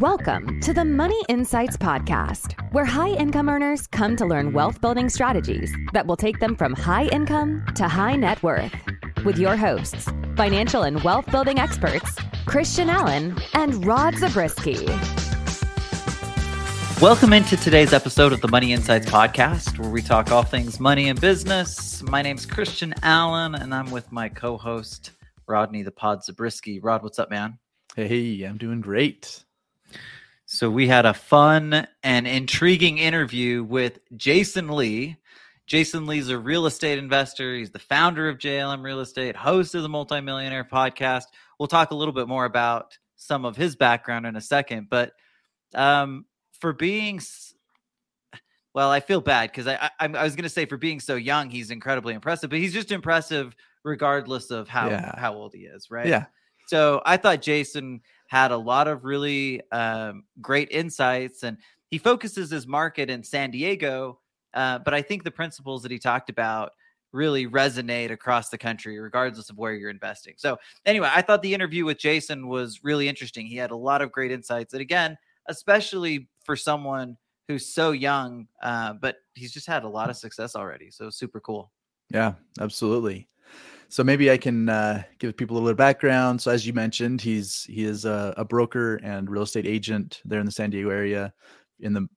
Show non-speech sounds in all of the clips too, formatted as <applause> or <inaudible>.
Welcome to the Money Insights Podcast, where high income earners come to learn wealth building strategies that will take them from high income to high net worth. With your hosts, financial and wealth building experts, Christian Allen and Rod Zabriskie. Welcome into today's episode of the Money Insights Podcast, where we talk all things money and business. My name's Christian Allen, and I'm with my co host, Rodney the Pod Zabriskie. Rod, what's up, man? Hey, I'm doing great. So we had a fun and intriguing interview with Jason Lee. Jason Lee's a real estate investor. He's the founder of JLM Real Estate, host of the Multimillionaire podcast. We'll talk a little bit more about some of his background in a second, but um, for being well, I feel bad because I, I, I was going to say for being so young, he's incredibly impressive, but he's just impressive regardless of how yeah. how old he is, right? Yeah. So I thought Jason had a lot of really um, great insights, and he focuses his market in San Diego. Uh, but I think the principles that he talked about really resonate across the country, regardless of where you're investing. So, anyway, I thought the interview with Jason was really interesting. He had a lot of great insights, and again, especially for someone who's so young, uh, but he's just had a lot of success already. So, super cool. Yeah, absolutely. So maybe I can uh, give people a little background. So as you mentioned, he's he is a, a, broker and real estate agent there in the San Diego area in the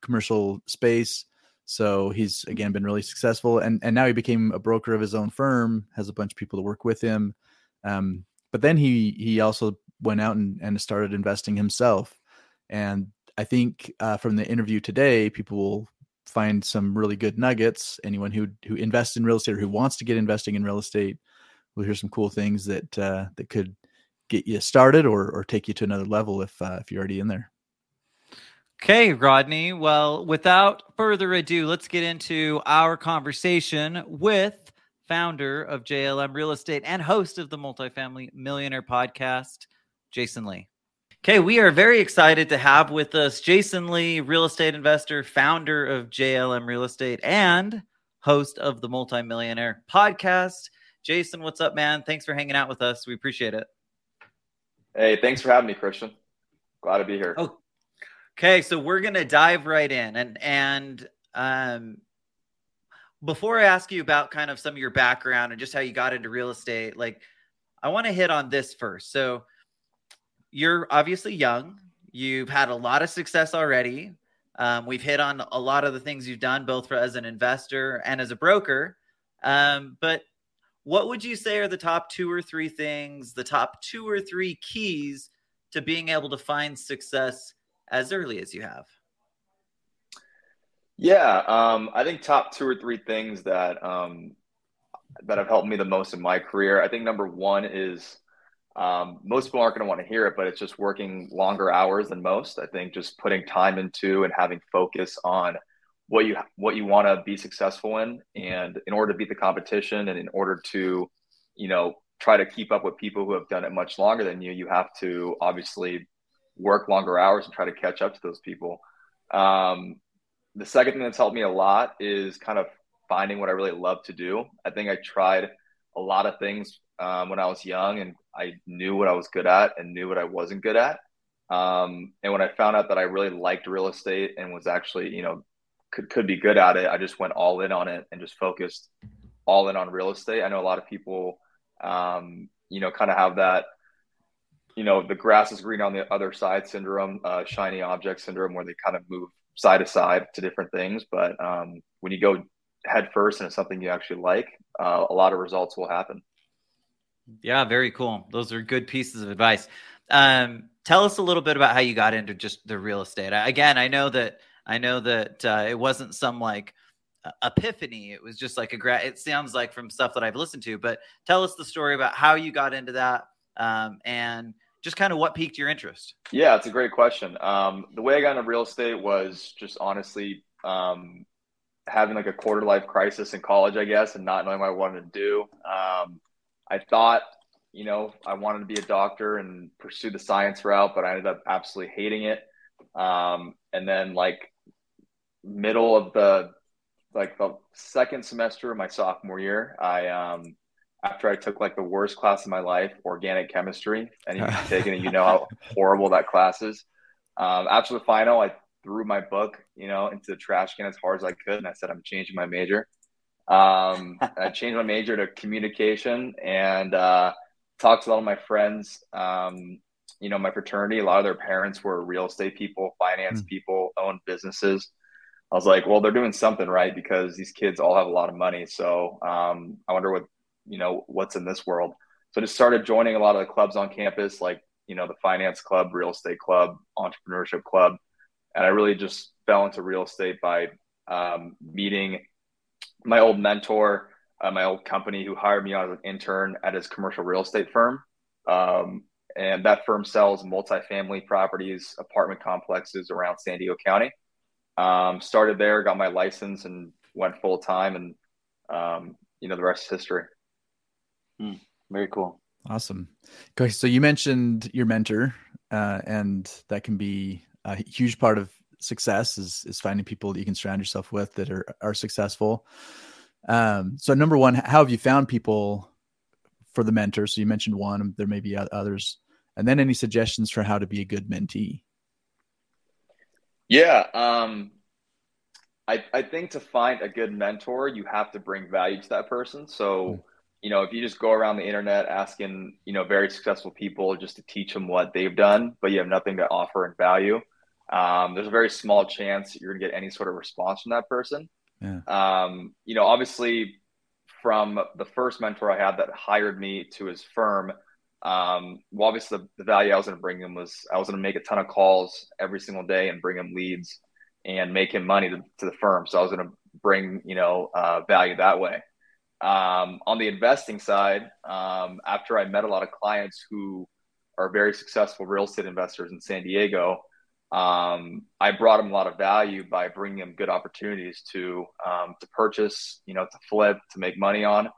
commercial space. So he's again been really successful, and and now he became a broker of his own firm. Has a bunch of people to work with him. Um, but then he he also went out and, and started investing himself. And I think uh, from the interview today, people will find some really good nuggets. Anyone who who invests in real estate or who wants to get investing in real estate will hear some cool things that uh, that could get you started or or take you to another level if uh, if you're already in there. Okay, Rodney. Well, without further ado, let's get into our conversation with founder of JLM Real Estate and host of the Multifamily Millionaire podcast, Jason Lee. Okay, we are very excited to have with us Jason Lee, real estate investor, founder of JLM Real Estate, and host of the Multimillionaire podcast. Jason, what's up, man? Thanks for hanging out with us. We appreciate it. Hey, thanks for having me, Christian. Glad to be here. Oh, okay, so we're gonna dive right in, and and um, before I ask you about kind of some of your background and just how you got into real estate, like I want to hit on this first. So you're obviously young. You've had a lot of success already. Um, we've hit on a lot of the things you've done, both for, as an investor and as a broker. Um, but what would you say are the top two or three things, the top two or three keys to being able to find success as early as you have? Yeah, um, I think top two or three things that um, that have helped me the most in my career. I think number one is um, most people aren't going to want to hear it, but it's just working longer hours than most. I think just putting time into and having focus on what you what you want to be successful in, and in order to beat the competition, and in order to, you know, try to keep up with people who have done it much longer than you, you have to obviously work longer hours and try to catch up to those people. Um, the second thing that's helped me a lot is kind of finding what I really love to do. I think I tried a lot of things um, when I was young, and I knew what I was good at and knew what I wasn't good at. Um, and when I found out that I really liked real estate and was actually, you know, could could be good at it, I just went all in on it and just focused all in on real estate. I know a lot of people, um, you know, kind of have that, you know, the grass is green on the other side syndrome, uh, shiny object syndrome, where they kind of move side to side to different things. But um, when you go head first and it's something you actually like, uh, a lot of results will happen. Yeah, very cool. Those are good pieces of advice. Um, tell us a little bit about how you got into just the real estate. Again, I know that I know that uh, it wasn't some like epiphany. It was just like a gra- it sounds like from stuff that I've listened to. But tell us the story about how you got into that um, and just kind of what piqued your interest. Yeah, it's a great question. Um, the way I got into real estate was just honestly um, having like a quarter life crisis in college, I guess, and not knowing what I wanted to do. Um, I thought, you know, I wanted to be a doctor and pursue the science route, but I ended up absolutely hating it. Um, and then like middle of the like the second semester of my sophomore year, I um after I took like the worst class of my life, organic chemistry, and you've taken it, you know how <laughs> horrible that class is. Um, after the final, I threw my book, you know, into the trash can as hard as I could, and I said I'm changing my major. Um, I changed my major to communication and uh, talked to a lot of my friends. Um, you know, my fraternity, a lot of their parents were real estate people, finance mm. people, owned businesses. I was like, well, they're doing something right because these kids all have a lot of money. So um, I wonder what, you know, what's in this world. So I just started joining a lot of the clubs on campus, like, you know, the finance club, real estate club, entrepreneurship club. And I really just fell into real estate by um, meeting my old mentor, uh, my old company who hired me on as an intern at his commercial real estate firm. Um, and that firm sells multifamily properties, apartment complexes around San Diego County. Um, started there, got my license, and went full time, and um, you know the rest is history. Hmm. very cool. Awesome. Okay, so you mentioned your mentor, uh, and that can be a huge part of success is is finding people that you can surround yourself with that are are successful. Um, so number one, how have you found people for the mentor? So you mentioned one, there may be others, and then any suggestions for how to be a good mentee? Yeah, um, I I think to find a good mentor, you have to bring value to that person. So. Mm. You know, if you just go around the internet asking, you know, very successful people just to teach them what they've done, but you have nothing to offer in value, um, there's a very small chance you're going to get any sort of response from that person. Yeah. Um, you know, obviously, from the first mentor I had that hired me to his firm, um, well, obviously the, the value I was going to bring him was I was going to make a ton of calls every single day and bring him leads and make him money to, to the firm. So I was going to bring you know uh, value that way. Um, on the investing side, um, after I met a lot of clients who are very successful real estate investors in San Diego, um, I brought them a lot of value by bringing them good opportunities to um, to purchase, you know, to flip, to make money on.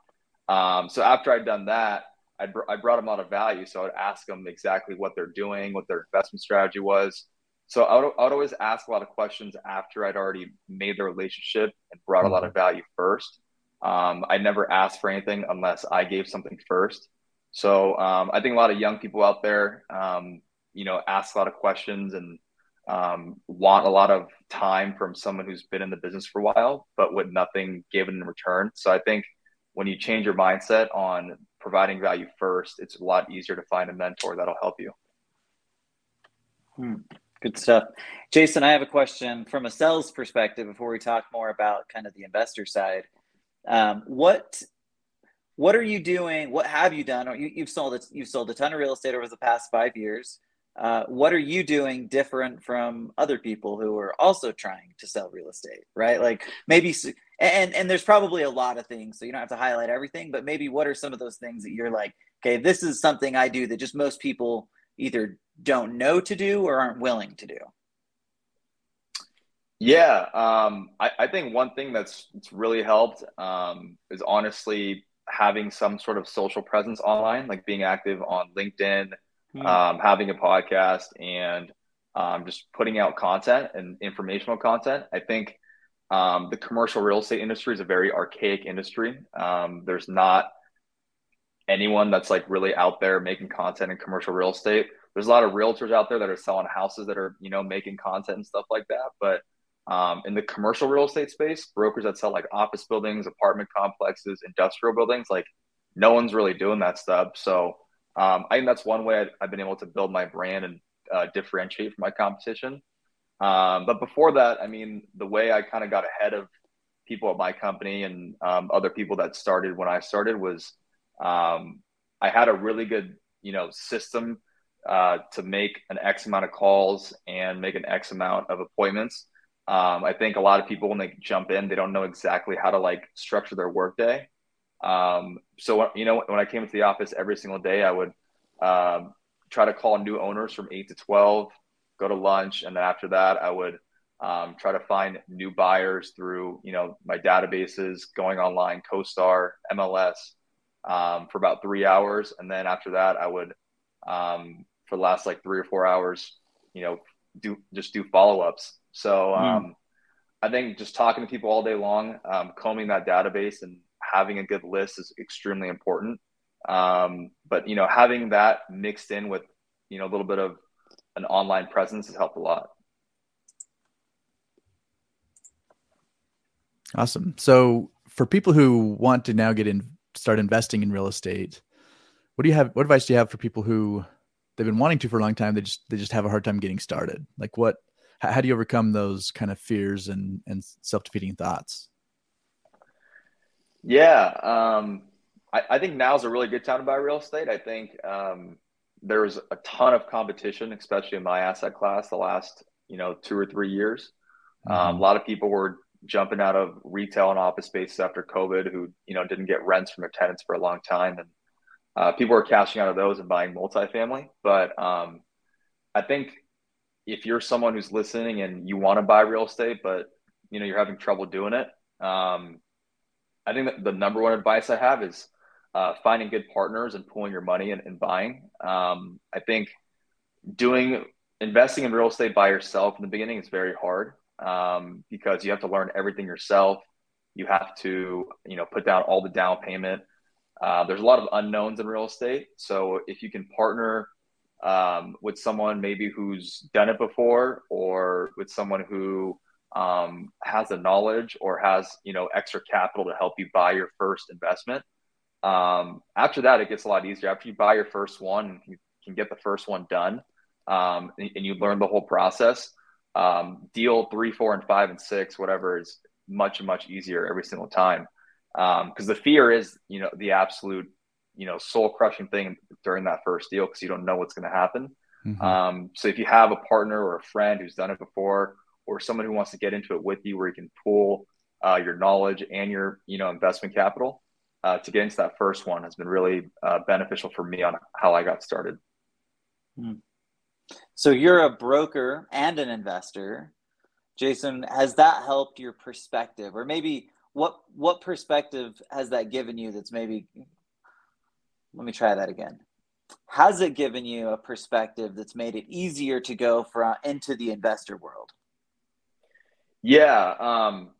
Um, so after I'd done that, I, br- I brought them a lot of value. So I'd ask them exactly what they're doing, what their investment strategy was. So I would, I would always ask a lot of questions after I'd already made the relationship and brought a lot of mm-hmm. value first. Um, I never asked for anything unless I gave something first. So um, I think a lot of young people out there, um, you know, ask a lot of questions and um, want a lot of time from someone who's been in the business for a while, but with nothing given in return. So I think when you change your mindset on providing value first, it's a lot easier to find a mentor that'll help you. Hmm. Good stuff. Jason, I have a question from a sales perspective before we talk more about kind of the investor side. Um, what what are you doing? What have you done? You, have sold. You've sold a ton of real estate over the past five years. Uh, what are you doing different from other people who are also trying to sell real estate right? Like maybe and and there's probably a lot of things so you don't have to highlight everything but maybe what are some of those things that you're like okay this is something i do that just most people either don't know to do or aren't willing to do? Yeah um, I, I, think one thing that's, that's really helped um, is honestly having some sort of social presence online like being active on linkedin mm. um, having a podcast and um, just putting out content and informational content. I think um, the commercial real estate industry is a very archaic industry. Um, there's not anyone that's like really out there making content in commercial real estate. There's a lot of realtors out there that are selling houses that are, you know, making content and stuff like that. But um, in the commercial real estate space, brokers that sell like office buildings, apartment complexes, industrial buildings, like no one's really doing that stuff. So um, I think that's one way I've been able to build my brand and uh, differentiate from my competition. Um, but before that, I mean, the way I kind of got ahead of people at my company and um, other people that started when I started was um, I had a really good, you know, system uh, to make an X amount of calls and make an X amount of appointments. Um, I think a lot of people when they jump in, they don't know exactly how to like structure their workday. Um, so you know, when I came into the office every single day, I would um, try to call new owners from eight to twelve, go to lunch, and then after that, I would um, try to find new buyers through you know my databases, going online, CoStar, MLS, um, for about three hours, and then after that, I would um, for the last like three or four hours, you know, do just do follow ups. So. Mm. I think just talking to people all day long, um, combing that database and having a good list is extremely important. Um, but you know, having that mixed in with you know a little bit of an online presence has helped a lot. Awesome. So for people who want to now get in, start investing in real estate, what do you have? What advice do you have for people who they've been wanting to for a long time? They just they just have a hard time getting started. Like what? How, how do you overcome those kind of fears and and self defeating thoughts? Yeah, um, I, I think now's a really good time to buy real estate. I think um, there's a ton of competition, especially in my asset class, the last you know two or three years. Um, mm-hmm. Um, a lot of people were jumping out of retail and office spaces after COVID who you know didn't get rents from their tenants for a long time, and uh, people are cashing out of those and buying multifamily. But um, I think if you're someone who's listening and you want to buy real estate, but you know you're having trouble doing it, um, I think that the number one advice I have is uh, finding good partners and pooling your money and, and buying. Um, I think doing investing in real estate by yourself in the beginning is very hard um, because you have to learn everything yourself. You have to, you know, put down all the down payment. Uh, there's a lot of unknowns in real estate. So if you can partner um, with someone maybe who's done it before, or with someone who um, has the knowledge or has you know extra capital to help you buy your first investment, um, after that it gets a lot easier. After you buy your first one, you can get the first one done, um, and, and you learn the whole process um, deal three, four, and five and six, whatever is much much easier every single time. Because um, the fear is, you know, the absolute, you know, soul crushing thing during that first deal because you don't know what's going to happen. Mm-hmm. Um, so if you have a partner or a friend who's done it before, or someone who wants to get into it with you, where you can pool uh, your knowledge and your, you know, investment capital uh, to get into that first one, has been really uh, beneficial for me on how I got started. Mm. So you're a broker and an investor. Jason, has that helped your perspective or maybe what what perspective has that given you that's maybe let me try that again. Has it given you a perspective that's made it easier to go from into the investor world? Yeah, um,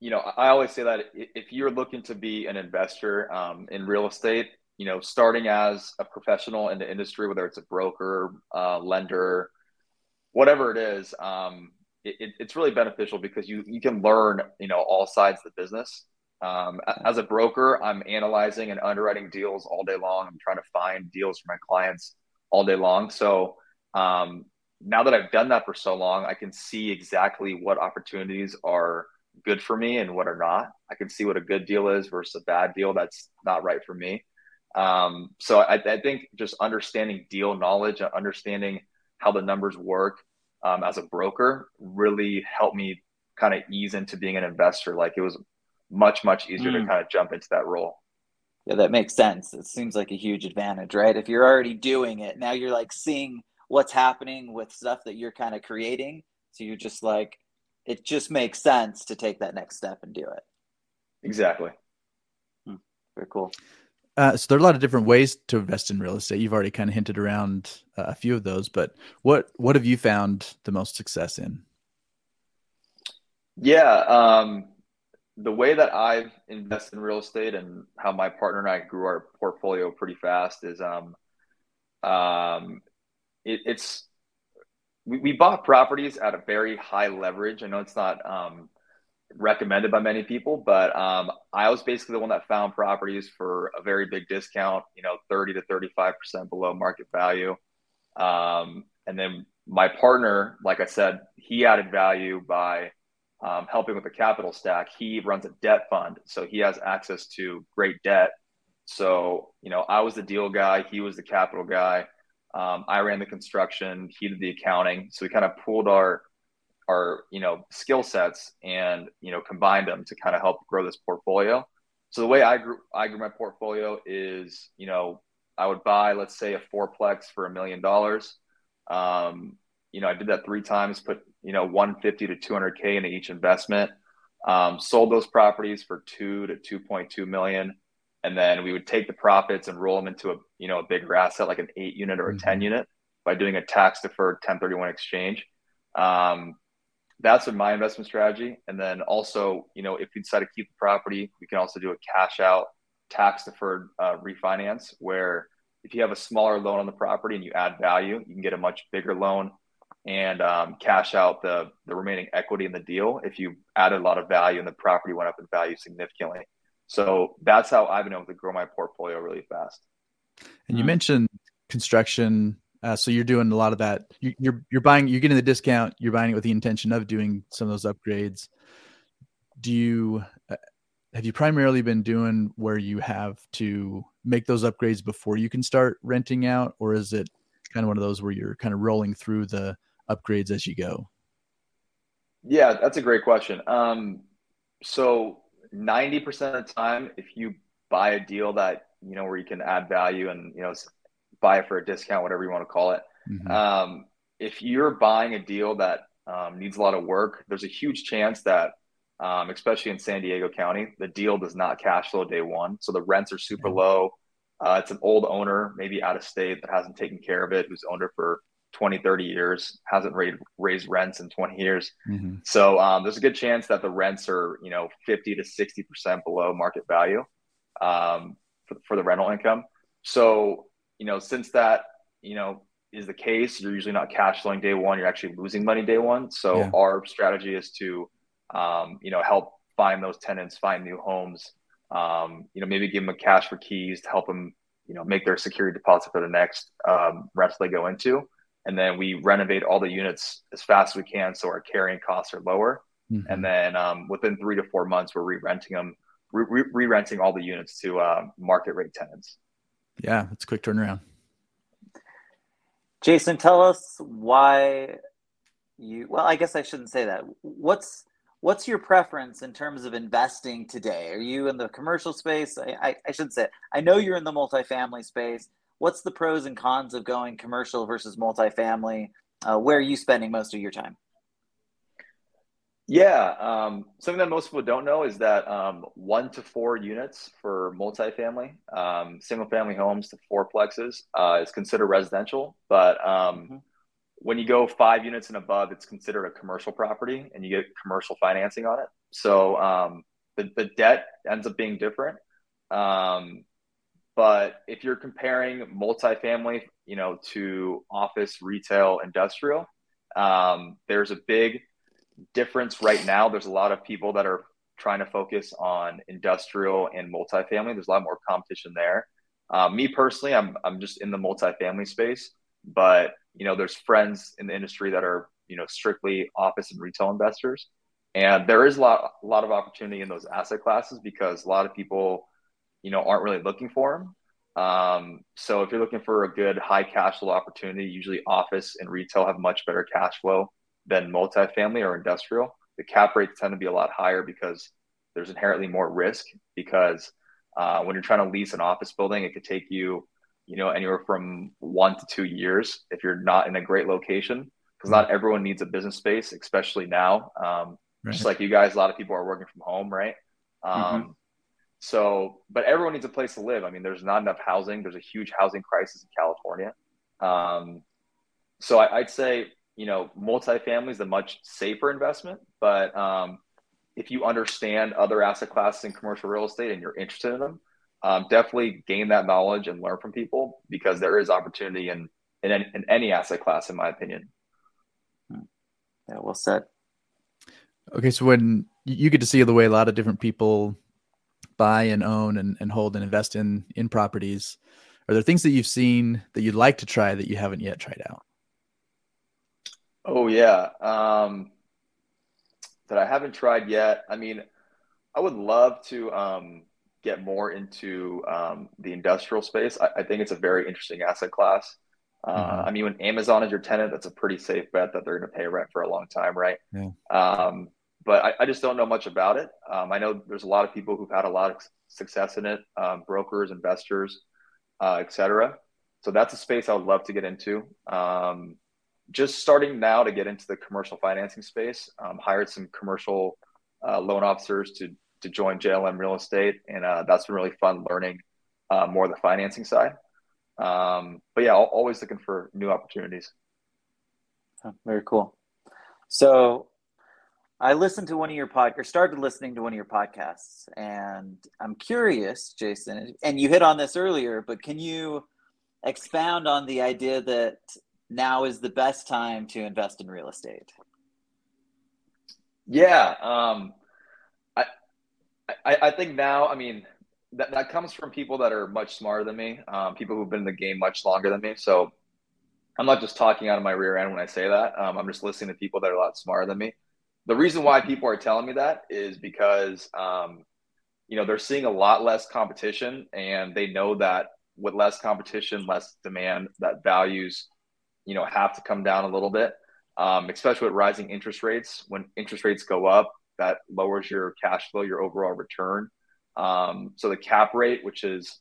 you know, I always say that if you're looking to be an investor um, in real estate, you know, starting as a professional in the industry, whether it's a broker, uh, lender, whatever it is, um, it, it's really beneficial because you you can learn, you know, all sides of the business. Um, as a broker, I'm analyzing and underwriting deals all day long. I'm trying to find deals for my clients all day long. So um, now that I've done that for so long, I can see exactly what opportunities are good for me and what are not. I can see what a good deal is versus a bad deal that's not right for me. Um, so I, I, think just understanding deal knowledge, understanding how the numbers work um, as a broker really helped me kind of ease into being an investor. Like it was much, much easier mm. to kind of jump into that role. Yeah, that makes sense. It seems like a huge advantage, right? If you're already doing it, now you're like seeing what's happening with stuff that you're kind of creating. So you're just like, it just makes sense to take that next step and do it. Exactly. Hmm. Very cool. Uh, so there are a lot of different ways to invest in real estate. You've already kind of hinted around uh, a few of those, but what what have you found the most success in? Yeah, um, the way that I've invested in real estate and how my partner and I grew our portfolio pretty fast is um, um, it, it's we, we bought properties at a very high leverage. I know it's not um, recommended by many people, but um, I was basically the one that found properties for a very big discount, you know, 30 to 35% below market value. Um, and then my partner, like I said, he added value by um, helping with the capital stack. He runs a debt fund, so he has access to great debt. So, you know, I was the deal guy, he was the capital guy. Um, I ran the construction, he did the accounting. So we kind of pulled our our you know skill sets and you know combined them to kind of help grow this portfolio. So the way I grew I grew my portfolio is you know I would buy let's say a fourplex for a million dollars. Um, you know I did that three times, put you know 150 to 200k into each investment. Um, sold those properties for two to 2.2 million, and then we would take the profits and roll them into a you know a bigger asset like an eight unit or a mm-hmm. 10 unit by doing a tax deferred 1031 exchange. Um, that's my investment strategy. And then also, you know, if we decide to keep the property, we can also do a cash out tax deferred uh, refinance where if you have a smaller loan on the property and you add value, you can get a much bigger loan and um, cash out the the remaining equity in the deal if you added a lot of value and the property went up in value significantly. So that's how I've been able to grow my portfolio really fast. And you mentioned construction. Uh, so you're doing a lot of that. You, you're you're buying. You're getting the discount. You're buying it with the intention of doing some of those upgrades. Do you uh, have you primarily been doing where you have to make those upgrades before you can start renting out, or is it kind of one of those where you're kind of rolling through the upgrades as you go? Yeah, that's a great question. Um, so 90% of the time, if you buy a deal that, you know, where you can add value and, you know, buy it for a discount, whatever you want to call it. Mm-hmm. Um, if you're buying a deal that um, needs a lot of work, there's a huge chance that, um, especially in San Diego County, the deal does not cash flow day one. So the rents are super low. Uh, it's an old owner, maybe out of state, that hasn't taken care of it, who's owned it for 20, 30 years, hasn't raised, raised rents in 20 years. Mm-hmm. So um, there's a good chance that the rents are, you know, 50 to 60% below market value um, for, for the rental income. So, you know, since that, you know, is the case, you're usually not cash flowing day one, you're actually losing money day one. So yeah. our strategy is to, um, you know, help find those tenants, find new homes, um, you know, maybe give them a cash for keys to help them, you know, make their security deposit for the next um, rental they go into and then we renovate all the units as fast as we can so our carrying costs are lower. Mm-hmm. and then um, within three to four months we're re-renting them re- re-renting all the units to uh, market rate tenants. Yeah it's a quick turnaround. Jason tell us why you well i guess i shouldn't say that. What's what's your preference in terms of investing today? Are you in the commercial space? I, I, I should say i know you're in the multifamily space what's the pros and cons of going commercial versus multifamily? Uh, where are you spending most of your time? Yeah, um, something that most people don't know is that um, one to four units for multifamily, um, single family homes to fourplexes uh, is considered residential. But um, mm-hmm. when you go five units and above, it's considered a commercial property and you get commercial financing on it. So um, the, the debt ends up being different. Um, but if you're comparing multifamily, you know, to office, retail, industrial, um, there's a big difference right now. There's a lot of people that are trying to focus on industrial and multifamily. There's a lot more competition there. Uh, me personally, I'm I'm just in the multifamily space, but you know, there's friends in the industry that are you know strictly office and retail investors, and there is a lot a lot of opportunity in those asset classes because a lot of people you know, aren't really looking for them. Um, so if you're looking for a good high cash flow opportunity, usually office and retail have much better cash flow than multifamily or industrial. The cap rates tend to be a lot higher because there's inherently more risk because uh, when you're trying to lease an office building, it could take you, you know, anywhere from one to two years if you're not in a great location because not everyone needs a business space, especially now. Um, right. Just like you guys, a lot of people are working from home, right? Um, mm-hmm. So, but everyone needs a place to live. I mean, there's not enough housing. There's a huge housing crisis in California. Um, so I, would say, you know, multifamily is a much safer investment. But um, if you understand other asset classes in commercial real estate and you're interested in them, um, definitely gain that knowledge and learn from people because there is opportunity in in, in any asset class, in my opinion. Yeah, well said. Okay, so when you get to see the way a lot of different people buy and own and, and hold and invest in in properties. Are there things that you've seen that you'd like to try that you haven't yet tried out? Oh yeah. Um, that i haven't tried yet. I mean i would love to um, get more into um, the industrial space. I, I, think it's a very interesting asset class. Uh, mm-hmm. i mean when amazon is your tenant that's a pretty safe bet that they're going to pay rent for a long time right? Yeah. Um, but I, I, just don't know much about it. Um, I know there's a lot of people who've had a lot of success in it, um, brokers, investors, uh, etc. So that's a space I would love to get into. Um, just starting now to get into the commercial financing space. Um, hired some commercial uh, loan officers to to join JLM Real Estate, and uh, that's been really fun learning uh, more of the financing side. Um, but yeah, always looking for new opportunities. Very cool. So I listened to one of your pod or started listening to one of your podcasts, and I'm curious, Jason, and you hit on this earlier, but can you expound on the idea that now is the best time to invest in real estate. Yeah, um, I, I, I think now. I mean, that that comes from people that are much smarter than me, um, people who've been in the game much longer than me. So I'm not just talking out of my rear end when I say that. Um, I'm just listening to people that are a lot smarter than me. The reason why people are telling me that is because, um, you know, they're seeing a lot less competition, and they know that with less competition, less demand, that values, you know, have to come down a little bit. Um, especially with rising interest rates. When interest rates go up, that lowers your cash flow, your overall return. Um, so the cap rate, which is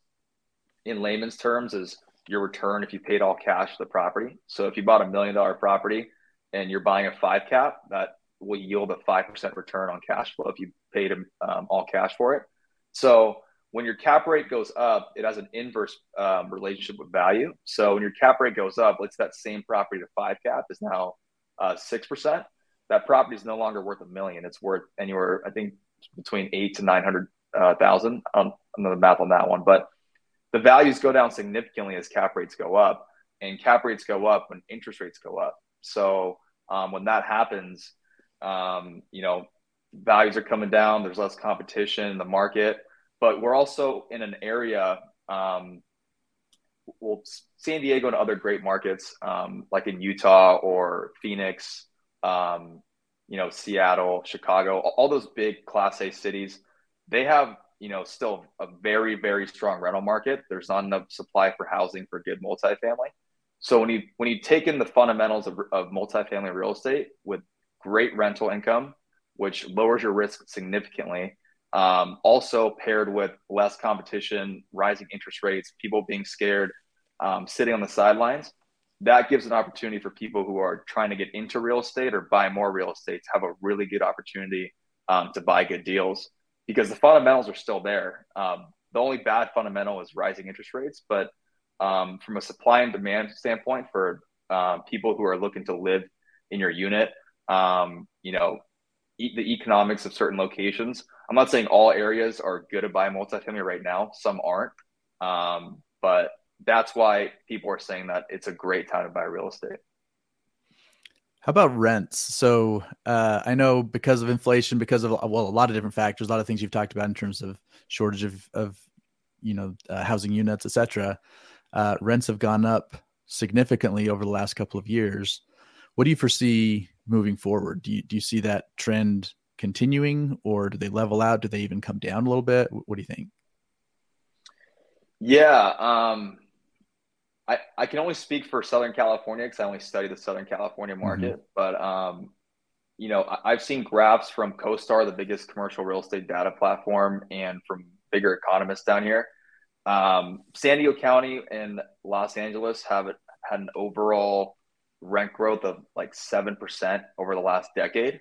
in layman's terms, is your return if you paid all cash for the property. So if you bought a million dollar property and you're buying a five cap, that will yield a 5% return on cash flow if you paid um, all cash for it. So when your cap rate goes up, it has an inverse um, relationship with value. So when your cap rate goes up, let's that same property to five cap is now uh, 6%. That property is no longer worth a million. It's worth anywhere, I think, between eight to 900 uh, thousand. Um, I'm the math on that one, but the values go down significantly as cap rates go up, and cap rates go up when interest rates go up. So um, when that happens, um, you know, values are coming down. There's less competition in the market, but we're also in an area. Um, well, San Diego and other great markets, um, like in Utah or Phoenix, um, you know, Seattle, Chicago, all those big Class A cities they have you know still a very very strong rental market. There's not enough supply for housing for good multifamily. So when you when you take in the fundamentals of, of multifamily real estate with great rental income, which lowers your risk significantly, um, also paired with less competition, rising interest rates, people being scared, um, sitting on the sidelines, that gives an opportunity for people who are trying to get into real estate or buy more real estate to have a really good opportunity um, to buy good deals because the fundamentals are still there. Um, the only bad fundamental is rising interest rates, but um, from a supply and demand standpoint, for um, people who are looking to live in your unit, um, you know, e- the economics of certain locations. I'm not saying all areas are good to buy multifamily right now. Some aren't, um, but that's why people are saying that it's a great time to buy real estate. How about rents? So uh, I know because of inflation, because of well, a lot of different factors, a lot of things you've talked about in terms of shortage of, of you know uh, housing units, etc. Uh, rents have gone up significantly over the last couple of years. What do you foresee moving forward? Do you do you see that trend continuing, or do they level out? Do they even come down a little bit? What do you think? Yeah, um, I, I can only speak for Southern California because I only study the Southern California mm-hmm. market. Mm-hmm. But um, you know, I, have seen graphs from CoStar, the biggest commercial real estate data platform, and from bigger economists down here. Um, San Diego County and Los Angeles have had an overall rent growth of like seven percent over the last decade.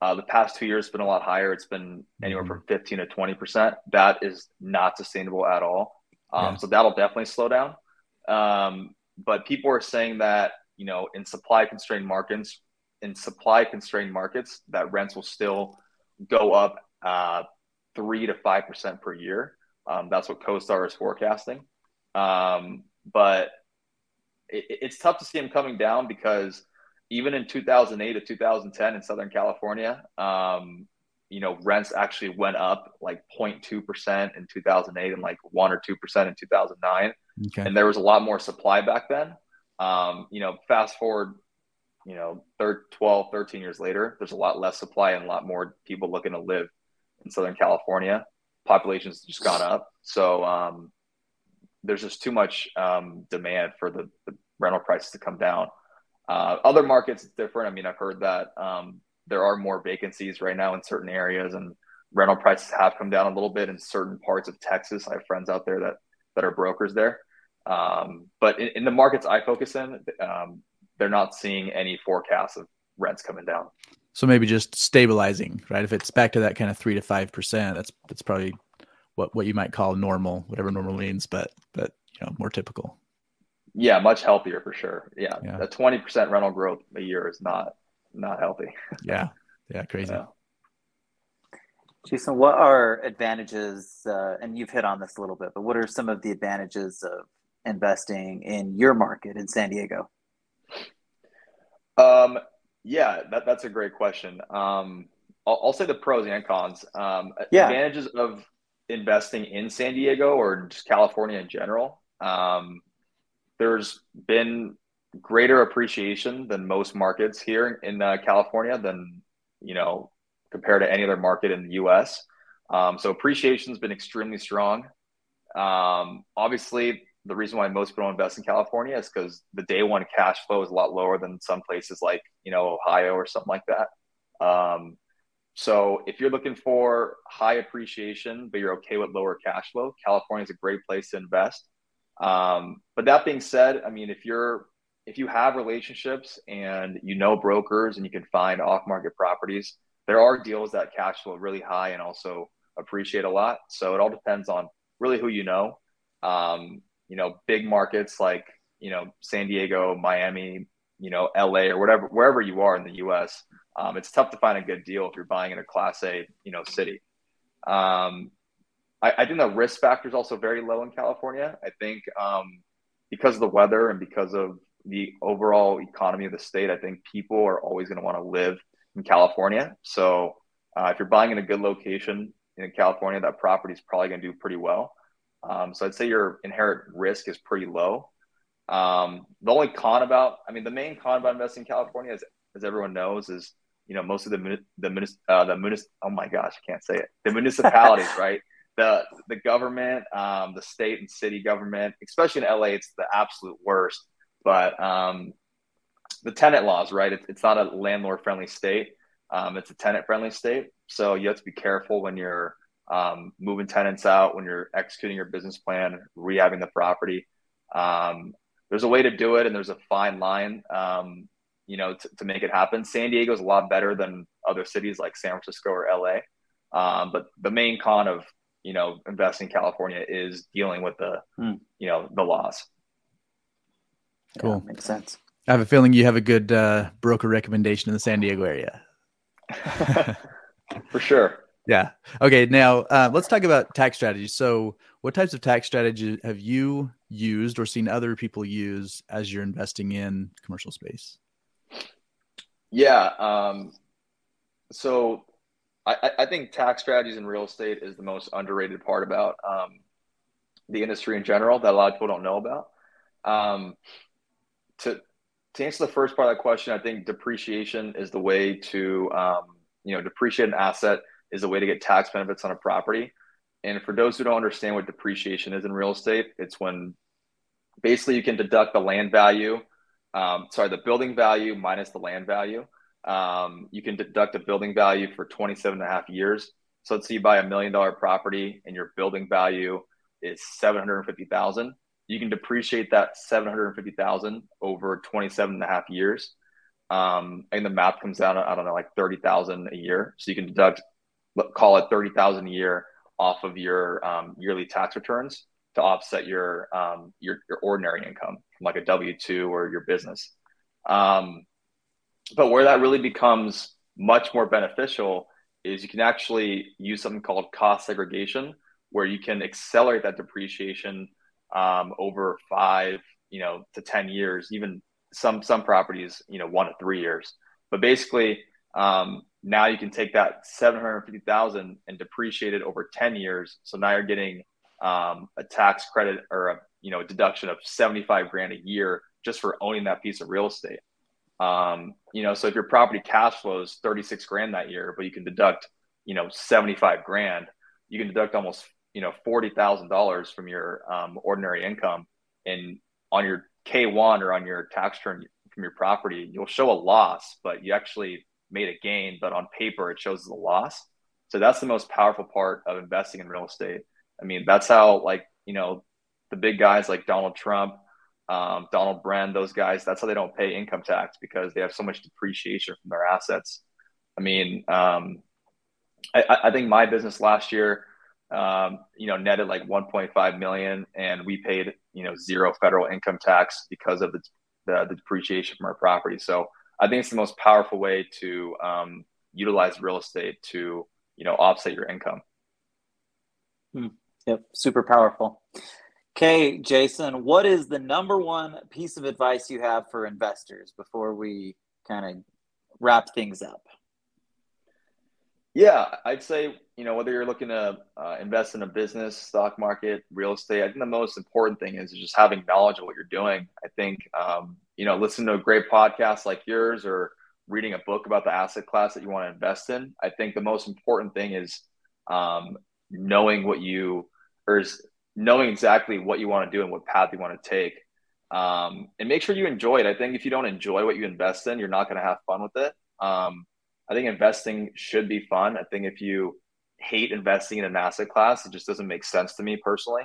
Uh, the past two years has been a lot higher. It's been anywhere mm-hmm. from 15 to 20 percent. That is not sustainable at all. Um, yeah. So that'll definitely slow down. Um, but people are saying that you know in supply constrained markets, in supply constrained markets, that rents will still go up uh, three to five percent per year. Um, that's what CoStar is forecasting. Um, but it, it's tough to see them coming down because even in 2008 to 2010 in Southern California, um, you know, rents actually went up like 0.2% in 2008 and like 1 or 2% in 2009. Okay. And there was a lot more supply back then. Um, you know, fast forward, you know, third, 12, 13 years later, there's a lot less supply and a lot more people looking to live in Southern California. Population's just gone up. So um, there's just too much um, demand for the, the, rental prices to come down. Uh, other markets, it's different. I mean, I've heard that um, there are more vacancies right now in certain areas and rental prices have come down a little bit in certain parts of Texas. I have friends out there that that are brokers there. Um, but in, in, the markets I focus in, um, they're not seeing any forecasts of rents coming down. So maybe just stabilizing, right? If it's back to that kind of three to five percent, that's that's probably what what you might call normal, whatever normal means, but but you know more typical. Yeah, much healthier for sure. Yeah, yeah. a twenty percent rental growth a year is not not healthy. <laughs> yeah, yeah, crazy. Yeah. Jason, what are advantages? Uh, and you've hit on this a little bit, but what are some of the advantages of investing in your market in San Diego? Um, yeah, that, that's a great question. Um, I'll, I'll, say the pros and cons. Um, yeah. Advantages of investing in San Diego or just California in general. Um, there's been greater appreciation than most markets here in uh, California than you know compared to any other market in the U.S. Um, so appreciation has been extremely strong. Um, obviously, the reason why most people invest in California is because the day one cash flow is a lot lower than some places like you know Ohio or something like that. Um, so if you're looking for high appreciation but you're okay with lower cash flow, California is a great place to invest. Um, but that being said, I mean, if you're if you have relationships and you know brokers and you can find off market properties, there are deals that cash flow really high and also appreciate a lot. So it all depends on really who you know. Um, you know, big markets like, you know, San Diego, Miami, you know, LA or whatever, wherever you are in the US, um, it's tough to find a good deal if you're buying in a class A, you know, city. Um, I, I, think the risk factor is also very low in California. I think um, because of the weather and because of the overall economy of the state, I think people are always going to want to live in California. So uh, if you're buying in a good location in California, that property is probably going to do pretty well. Um, so I'd say your inherent risk is pretty low. Um, the only con about, I mean, the main con about investing in California, as, as everyone knows, is you know most of the the uh, the munis. Oh my gosh, I can't say it. The municipalities, <laughs> right? The the government, um, the state and city government, especially in LA, it's the absolute worst. But um, the tenant laws, right? It, it's not a landlord friendly state. Um, it's a tenant friendly state. So you have to be careful when you're um, moving tenants out, when you're executing your business plan, rehabbing the property. Um, there's a way to do it, and there's a fine line, um, you know, to, to make it happen. San Diego is a lot better than other cities like San Francisco or LA. Um, but the main con of you know investing in California is dealing with the mm. you know the laws. Cool, yeah, makes sense. I have a feeling you have a good uh, broker recommendation in the San Diego area. <laughs> <laughs> For sure. Yeah. Okay. Now uh, let's talk about tax strategies. So, what types of tax strategies have you used or seen other people use as you're investing in commercial space? Yeah. Um, so, I, I, think tax strategies in real estate is the most underrated part about um, the industry in general that a lot of people don't know about. Um, to to answer the first part of that question, I think depreciation is the way to um, you know depreciate an asset is a way to get tax benefits on a property. And for those who don't understand what depreciation is in real estate, it's when basically you can deduct the land value, um, sorry, the building value minus the land value. Um, you can deduct a building value for 27 and a half years. So let's say you buy a million dollar property and your building value is 750,000. You can depreciate that 750,000 over 27 and a half years. Um, and the math comes down, I don't know, like 30,000 a year. So you can deduct call it 30,000 a year off of your um, yearly tax returns to offset your, um, your, your ordinary income like a W-2 or your business. Um, but where that really becomes much more beneficial is you can actually use something called cost segregation where you can accelerate that depreciation um, over five, you know, to 10 years, even some, some properties, you know, one to three years. But basically, um, now you can take that 750,000 and depreciate it over 10 years. So now you're getting um, a tax credit or a, you know, a deduction of 75 grand a year just for owning that piece of real estate. Um, you know, so if your property cash flows 36 grand that year, but you can deduct, you know, 75 grand, you can deduct almost, you know, $40,000 from your um, ordinary income and on your K1 or on your tax return from your property, you'll show a loss, but you actually made a gain, but on paper it shows as a loss. So that's the most powerful part of investing in real estate. I mean, that's how like, you know, the big guys like Donald Trump, um, Donald Bren, those guys, that's how they don't pay income tax because they have so much depreciation from their assets. I mean, um, I, I, think my business last year, um, you know, netted like 1.5 million and we paid, you know, zero federal income tax because of the, the, the depreciation from our property. So I think it's the most powerful way to um, utilize real estate to you know offset your income. Hmm. Yep, super powerful. Okay, Jason, what is the number one piece of advice you have for investors before we kind of wrap things up? Yeah, I'd say, you know, whether you're looking to uh, invest in a business, stock market, real estate, I think the most important thing is just having knowledge of what you're doing. I think, um, you know, listen to a great podcast like yours or reading a book about the asset class that you want to invest in. I think the most important thing is um, knowing what you, or is knowing exactly what you want to do and what path you want to take. Um, and make sure you enjoy it. I think if you don't enjoy what you invest in, you're not going to have fun with it. Um, I think investing should be fun. I think if you hate investing in an asset class, it just doesn't make sense to me personally.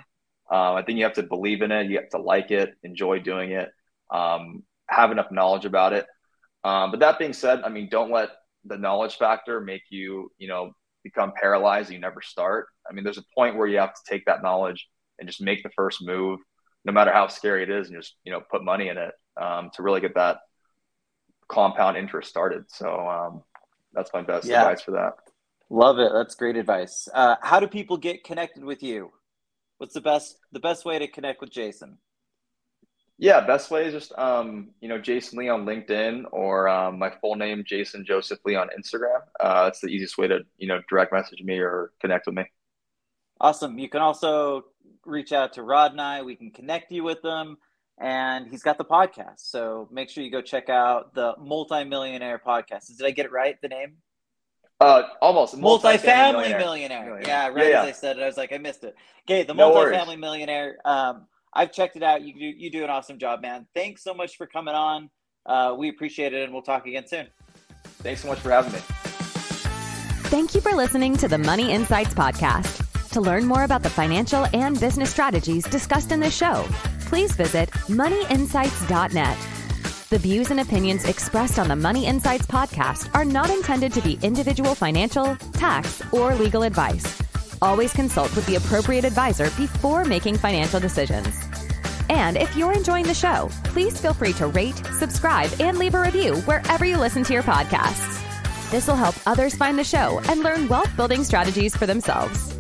Um, I think you have to believe in it. You have to like it, enjoy doing it, um, have enough knowledge about it. Um, but that being said, I mean, don't let the knowledge factor make you, you know, become paralyzed. And you never start. I mean, there's a point where you have to take that knowledge and just make the first move, no matter how scary it is, and just you know put money in it um, to really get that compound interest started. So um, that's my best yeah. advice for that. Love it. That's great advice. Uh, how do people get connected with you? What's the best the best way to connect with Jason? Yeah, best way is just um, you know Jason Lee on LinkedIn or um, my full name Jason Joseph Lee on Instagram. Uh, that's the easiest way to you know direct message me or connect with me. Awesome. You can also reach out to Rod and I. We can connect you with them, and he's got the podcast. So make sure you go check out the Multimillionaire podcast. Did I get it right? The name? Uh, almost multifamily, multifamily millionaire. millionaire. Yeah, right. Yeah, yeah. As I said it, I was like, I missed it. Okay, the no multifamily worries. millionaire. Um, I've checked it out. You do you do an awesome job, man. Thanks so much for coming on. Uh, we appreciate it, and we'll talk again soon. Thanks so much for having me. Thank you for listening to the Money Insights podcast. To learn more about the financial and business strategies discussed in this show, please visit moneyinsights.net. The views and opinions expressed on the Money Insights podcast are not intended to be individual financial, tax, or legal advice. Always consult with the appropriate advisor before making financial decisions. And if you're enjoying the show, please feel free to rate, subscribe, and leave a review wherever you listen to your podcasts. This will help others find the show and learn wealth building strategies for themselves.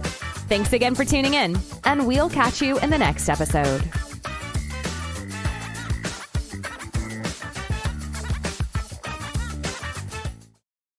Thanks again for tuning in, and we'll catch you in the next episode.